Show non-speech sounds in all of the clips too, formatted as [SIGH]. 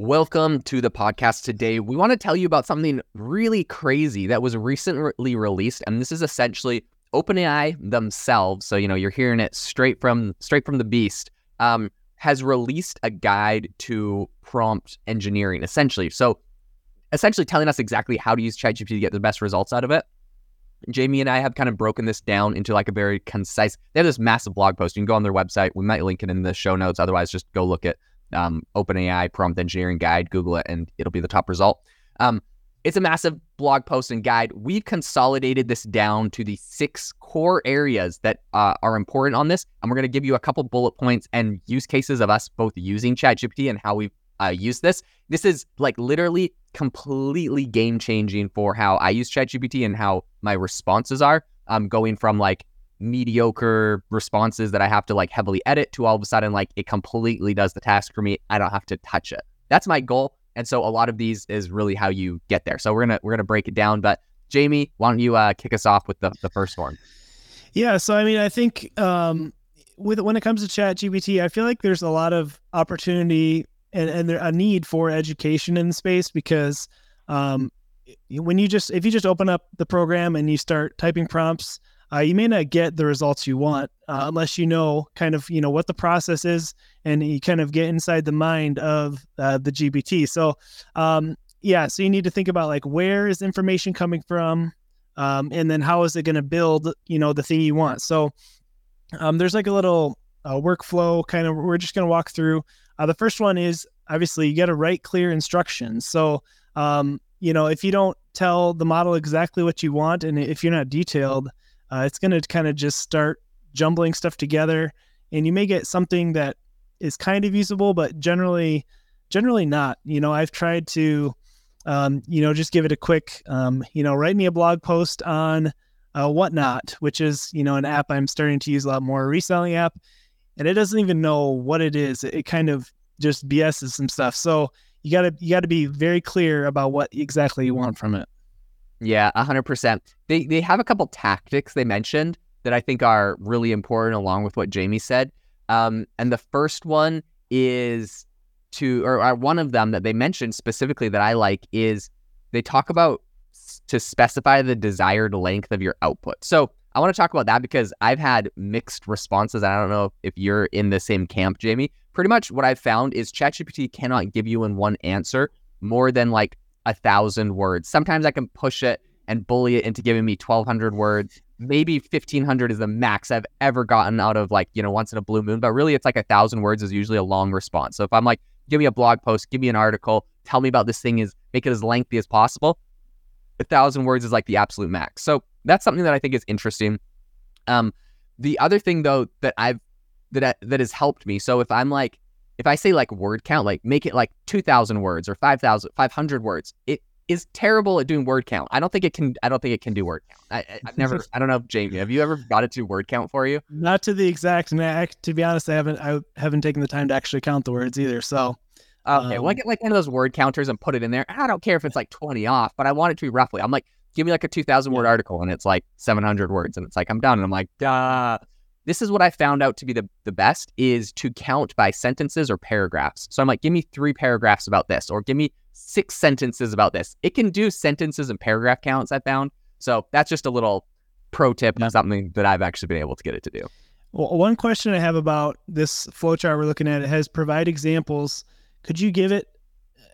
Welcome to the podcast today. We want to tell you about something really crazy that was recently released, and this is essentially OpenAI themselves. So you know you're hearing it straight from straight from the beast. Um, has released a guide to prompt engineering, essentially. So essentially telling us exactly how to use ChatGPT to get the best results out of it. Jamie and I have kind of broken this down into like a very concise. They have this massive blog post. You can go on their website. We might link it in the show notes. Otherwise, just go look at um, OpenAI prompt engineering guide, Google it, and it'll be the top result. Um, it's a massive blog post and guide. We've consolidated this down to the six core areas that uh, are important on this, and we're going to give you a couple bullet points and use cases of us both using ChatGPT and how we've uh, used this. This is like literally completely game changing for how I use ChatGPT and how my responses are. Um, going from like mediocre responses that I have to like heavily edit to all of a sudden like it completely does the task for me. I don't have to touch it. That's my goal. And so a lot of these is really how you get there. So we're gonna we're gonna break it down. But Jamie, why don't you uh, kick us off with the, the first one? Yeah, so I mean I think um with when it comes to ChatGPT, I feel like there's a lot of opportunity and, and there, a need for education in the space because um when you just if you just open up the program and you start typing prompts uh, you may not get the results you want uh, unless you know kind of you know what the process is and you kind of get inside the mind of uh, the GPT So um, yeah, so you need to think about like where is information coming from, um, and then how is it going to build you know the thing you want. So um, there's like a little uh, workflow kind of we're just going to walk through. Uh, the first one is obviously you got to write clear instructions. So um, you know if you don't tell the model exactly what you want and if you're not detailed uh, it's going to kind of just start jumbling stuff together, and you may get something that is kind of usable, but generally, generally not. You know, I've tried to, um, you know, just give it a quick, um, you know, write me a blog post on uh, Whatnot, which is you know an app I'm starting to use a lot more, a reselling app, and it doesn't even know what it is. It, it kind of just BSs some stuff. So you gotta you gotta be very clear about what exactly you want from it. Yeah, hundred percent. They they have a couple tactics they mentioned that I think are really important, along with what Jamie said. Um, and the first one is to, or, or one of them that they mentioned specifically that I like is they talk about to specify the desired length of your output. So I want to talk about that because I've had mixed responses. I don't know if you're in the same camp, Jamie. Pretty much what I've found is ChatGPT cannot give you in one answer more than like a thousand words. Sometimes I can push it and bully it into giving me 1200 words. Maybe 1500 is the max I've ever gotten out of like, you know, once in a blue moon, but really it's like a thousand words is usually a long response. So if I'm like, give me a blog post, give me an article, tell me about this thing is make it as lengthy as possible. A thousand words is like the absolute max. So that's something that I think is interesting. Um, the other thing though that I've that that has helped me. So if I'm like, if I say like word count, like make it like 2,000 words or 5,000, 500 words, it is terrible at doing word count. I don't think it can. I don't think it can do word count. I, have never. [LAUGHS] I don't know, Jamie. Have you ever got it to word count for you? Not to the exact. And to be honest, I haven't. I haven't taken the time to actually count the words either. So. Okay, um, well, I get like one of those word counters and put it in there. I don't care if it's like 20 off, but I want it to be roughly. I'm like, give me like a 2,000 word article and it's like 700 words and it's like, I'm done. And I'm like, duh. This is what I found out to be the, the best is to count by sentences or paragraphs. So I'm like, give me three paragraphs about this, or give me six sentences about this. It can do sentences and paragraph counts, I found. So that's just a little pro tip yeah. something that I've actually been able to get it to do. Well, one question I have about this flowchart we're looking at, it has provide examples. Could you give it,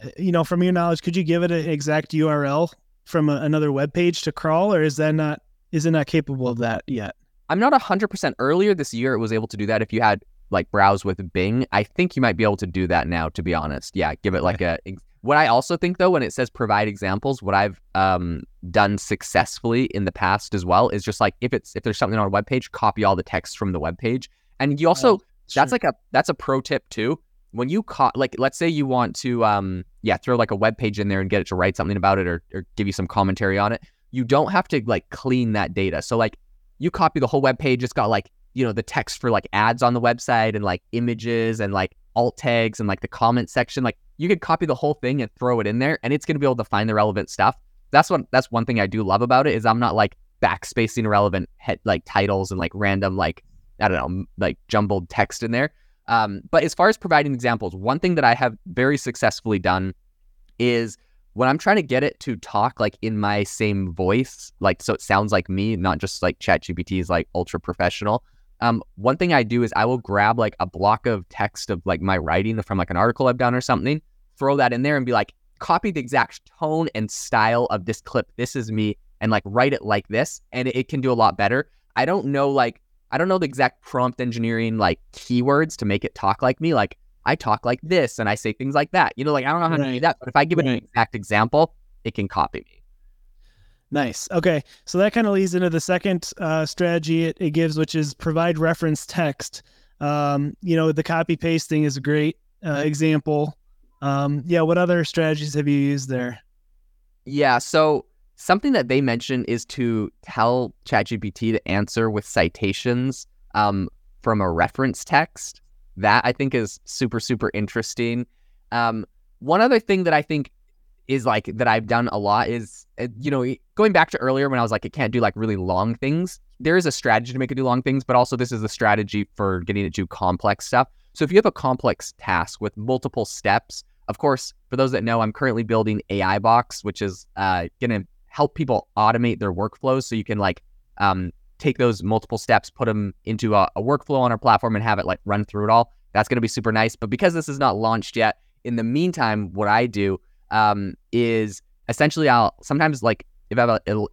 uh, you know, from your knowledge, could you give it an exact URL from a, another web page to crawl, or is that not, is it not capable of that yet? I'm not 100% earlier this year it was able to do that if you had like browse with Bing. I think you might be able to do that now to be honest. Yeah, give it like a what I also think though when it says provide examples, what I've um, done successfully in the past as well is just like if it's if there's something on a web page, copy all the text from the web page. And you also oh, that's like a that's a pro tip too. When you caught like let's say you want to um yeah, throw like a web page in there and get it to write something about it or, or give you some commentary on it, you don't have to like clean that data. So like you copy the whole web page. It's got like, you know, the text for like ads on the website and like images and like alt tags and like the comment section. Like you could copy the whole thing and throw it in there and it's going to be able to find the relevant stuff. That's what that's one thing I do love about it is I'm not like backspacing irrelevant head like titles and like random like I don't know like jumbled text in there. Um, but as far as providing examples, one thing that I have very successfully done is when I'm trying to get it to talk like in my same voice, like so it sounds like me, not just like ChatGPT is like ultra professional. Um, one thing I do is I will grab like a block of text of like my writing from like an article I've done or something, throw that in there and be like, copy the exact tone and style of this clip. This is me, and like write it like this, and it can do a lot better. I don't know like I don't know the exact prompt engineering like keywords to make it talk like me. Like I talk like this and I say things like that. You know, like I don't know how right. to do that, but if I give it right. an exact example, it can copy me. Nice. Okay. So that kind of leads into the second uh, strategy it, it, gives, which is provide reference text. Um, you know, the copy pasting is a great uh, example. Um, yeah. What other strategies have you used there? Yeah. So something that they mention is to tell ChatGPT to answer with citations um, from a reference text that I think is super, super interesting. Um, one other thing that I think is like that I've done a lot is, uh, you know, going back to earlier when I was like, it can't do like really long things. There is a strategy to make it do long things, but also this is a strategy for getting it to do complex stuff. So if you have a complex task with multiple steps, of course, for those that know, I'm currently building AI Box, which is uh, going to help people automate their workflows. So you can like um, take those multiple steps, put them into a, a workflow on our platform and have it like run through it all. That's going to be super nice. But because this is not launched yet, in the meantime, what I do um, is essentially I'll sometimes like if I have a,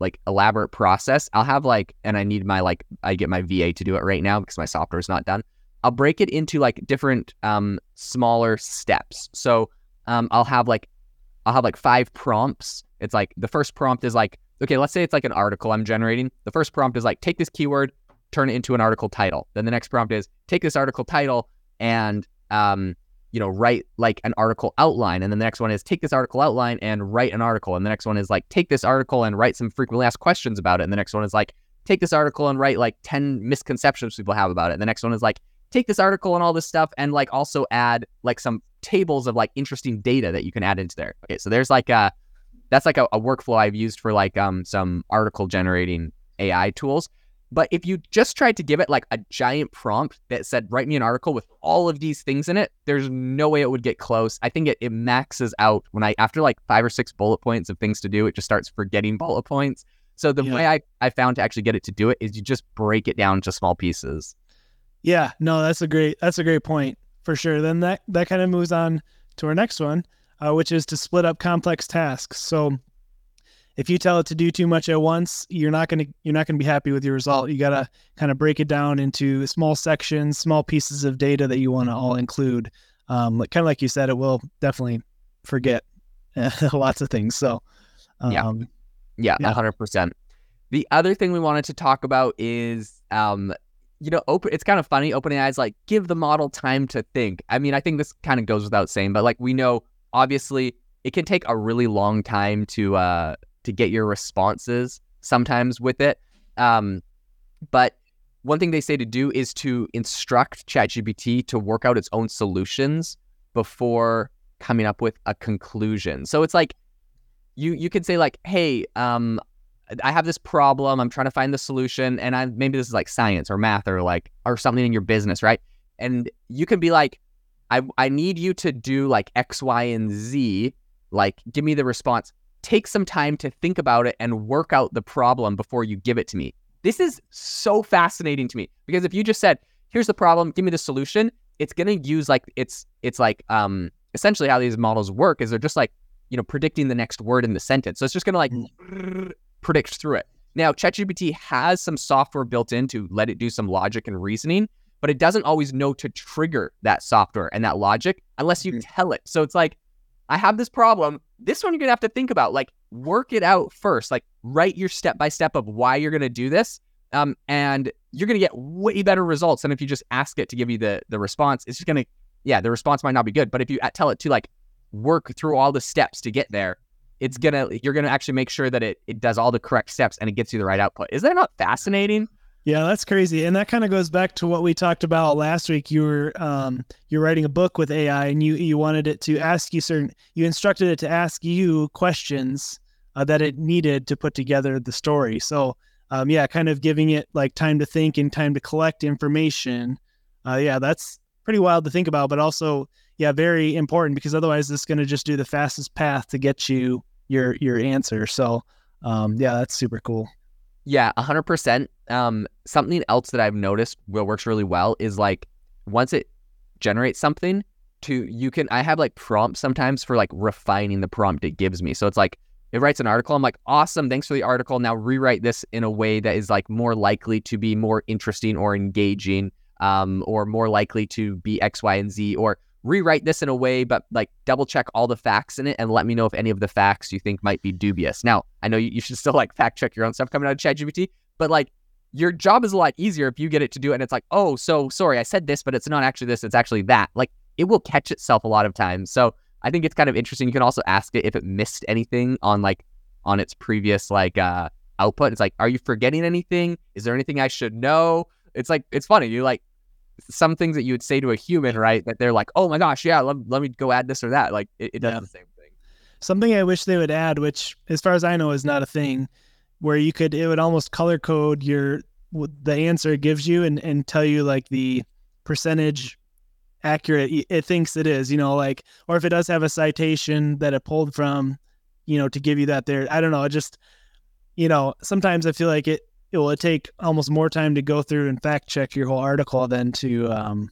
like elaborate process, I'll have like, and I need my like, I get my VA to do it right now because my software is not done. I'll break it into like different um, smaller steps. So um, I'll have like, I'll have like five prompts. It's like the first prompt is like, okay, let's say it's like an article I'm generating. The first prompt is like, take this keyword, turn it into an article title. Then the next prompt is take this article title and um, you know, write like an article outline. And then the next one is take this article outline and write an article. And the next one is like take this article and write some frequently asked questions about it. And the next one is like take this article and write like 10 misconceptions people have about it. And the next one is like take this article and all this stuff and like also add like some tables of like interesting data that you can add into there. Okay, so there's like a that's like a, a workflow I've used for like um some article generating AI tools. But if you just tried to give it like a giant prompt that said, write me an article with all of these things in it, there's no way it would get close. I think it, it maxes out when I, after like five or six bullet points of things to do, it just starts forgetting bullet points. So the yeah. way I, I found to actually get it to do it is you just break it down to small pieces. Yeah, no, that's a great, that's a great point for sure. Then that, that kind of moves on to our next one, uh, which is to split up complex tasks. So if you tell it to do too much at once, you're not gonna you're not gonna be happy with your result. You gotta kind of break it down into small sections, small pieces of data that you want to all include. Um, like kind of like you said, it will definitely forget [LAUGHS] lots of things. So um, yeah, yeah, hundred percent. The other thing we wanted to talk about is um, you know, open. It's kind of funny. OpenAI's, like give the model time to think. I mean, I think this kind of goes without saying, but like we know, obviously, it can take a really long time to uh, to get your responses sometimes with it. Um, but one thing they say to do is to instruct ChatGPT to work out its own solutions before coming up with a conclusion. So it's like you you could say like, hey, um, I have this problem. I'm trying to find the solution, and I maybe this is like science or math or like or something in your business, right? And you can be like, I I need you to do like X, Y, and Z. Like, give me the response take some time to think about it and work out the problem before you give it to me. This is so fascinating to me because if you just said, here's the problem, give me the solution, it's going to use like it's it's like um essentially how these models work is they're just like, you know, predicting the next word in the sentence. So it's just going to like mm. [LAUGHS] predict through it. Now, ChatGPT has some software built in to let it do some logic and reasoning, but it doesn't always know to trigger that software and that logic unless you mm. tell it. So it's like I have this problem. This one you're to have to think about, like work it out first, like write your step by step of why you're to do this. Um, and you're to get way better results than if you just ask it to give you the, the response. It's just to, yeah, the response might not be good. But if you tell it to like work through all the steps to get there, it's to, you're to actually make sure that it, it does all the correct steps and it gets you the right output. Is that not fascinating? Yeah, that's crazy, and that kind of goes back to what we talked about last week. You were um, you're writing a book with AI, and you you wanted it to ask you certain. You instructed it to ask you questions uh, that it needed to put together the story. So um, yeah, kind of giving it like time to think and time to collect information. Uh, yeah, that's pretty wild to think about, but also yeah, very important because otherwise it's going to just do the fastest path to get you your your answer. So um, yeah, that's super cool. Yeah, hundred percent. Um, something else that I've noticed what works really well is like once it generates something, to you can I have like prompts sometimes for like refining the prompt it gives me. So it's like it writes an article. I'm like, awesome, thanks for the article. Now rewrite this in a way that is like more likely to be more interesting or engaging, um, or more likely to be X, Y, and Z, or rewrite this in a way, but like double check all the facts in it and let me know if any of the facts you think might be dubious. Now, I know you, you should still like fact check your own stuff coming out of ChatGPT, but like your job is a lot easier if you get it to do it and it's like, oh, so sorry, I said this, but it's not actually this, it's actually that. Like it will catch itself a lot of times. So I think it's kind of interesting. You can also ask it if it missed anything on like on its previous like uh output. It's like, are you forgetting anything? Is there anything I should know? It's like it's funny. You like some things that you would say to a human, right? That they're like, oh my gosh, yeah, let, let me go add this or that. Like it, it does yeah. the same thing. Something I wish they would add, which as far as I know is not a thing, where you could it would almost color code your the answer it gives you and and tell you like the percentage accurate it thinks it is, you know, like or if it does have a citation that it pulled from, you know, to give you that there. I don't know. It just you know, sometimes I feel like it it will take almost more time to go through and fact check your whole article than to um,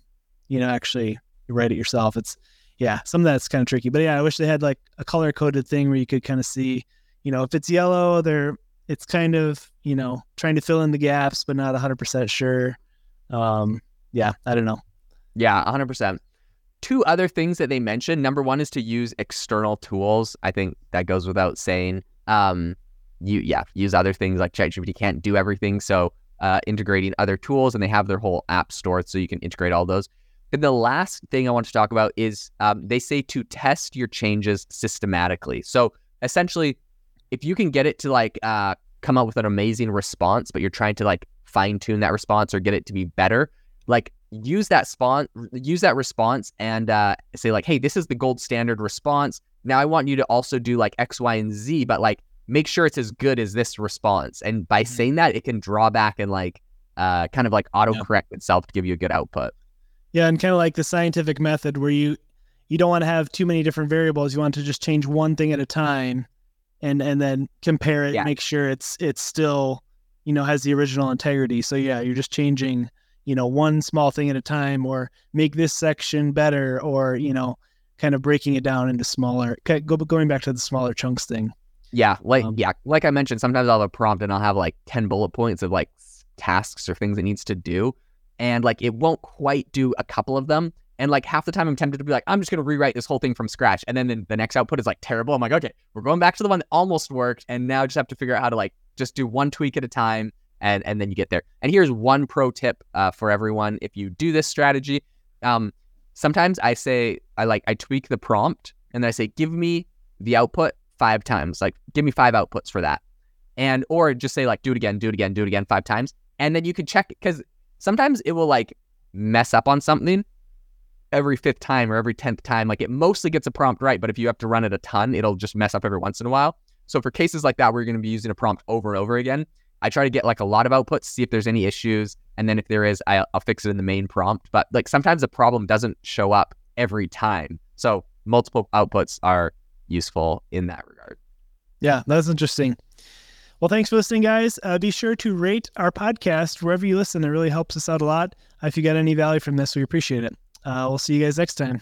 you know actually write it yourself. It's yeah, some of that's kind of tricky. But yeah, I wish they had like a color coded thing where you could kind of see, you know, if it's yellow, they're it's kind of you know trying to fill in the gaps, but not hundred percent sure. Um, yeah, I don't know. Yeah, hundred percent. Two other things that they mentioned. Number one is to use external tools. I think that goes without saying. Um, you yeah use other things like ChatGPT can't do everything, so uh, integrating other tools, and they have their whole app store, so you can integrate all those. And the last thing I want to talk about is um, they say to test your changes systematically. So essentially, if you can get it to like uh, come up with an amazing response, but you're trying to like fine tune that response or get it to be better, like use that spawn, use that response and uh, say like, hey, this is the gold standard response. Now I want you to also do like X, Y, and Z, but like make sure it's as good as this response. And by mm-hmm. saying that, it can draw back and like uh, kind of like autocorrect yeah. itself to give you a good output. Yeah, and kind of like the scientific method where you you don't want to have too many different variables. You want to just change one thing at a time, and and then compare it, yeah. make sure it's it's still you know has the original integrity. So yeah, you're just changing you know one small thing at a time, or make this section better, or you know kind of breaking it down into smaller. Go going back to the smaller chunks thing. Yeah, like um, yeah, like I mentioned, sometimes I'll have a prompt and I'll have like ten bullet points of like tasks or things it needs to do, and like it won't quite do a couple of them. And like half the time, I'm tempted to be like, I'm just gonna rewrite this whole thing from scratch, and then the, the next output is like terrible. I'm like, okay, we're going back to the one that almost worked, and now I just have to figure out how to like just do one tweak at a time, and and then you get there. And here's one pro tip uh, for everyone: if you do this strategy, um, sometimes I say I like I tweak the prompt, and then I say, give me the output five times. Like, give me five outputs for that. And, or just say, like, do it again, do it again, do it again five times. And then you can check because sometimes it will like mess up on something every fifth time or every 10th time. Like, it mostly gets a prompt right. But if you have to run it a ton, it'll just mess up every once in a while. So, for cases like that, where you're going to be using a prompt over and over again, I try to get like a lot of outputs, see if there's any issues. And then if there is, I'll, I'll fix it in the main prompt. But like sometimes the problem doesn't show up every time. So, multiple outputs are useful in that regard. Yeah, that's interesting. Well, thanks for listening, guys. Uh, be sure to rate our podcast wherever you listen. It really helps us out a lot. If you got any value from this, we appreciate it. Uh, we'll see you guys next time.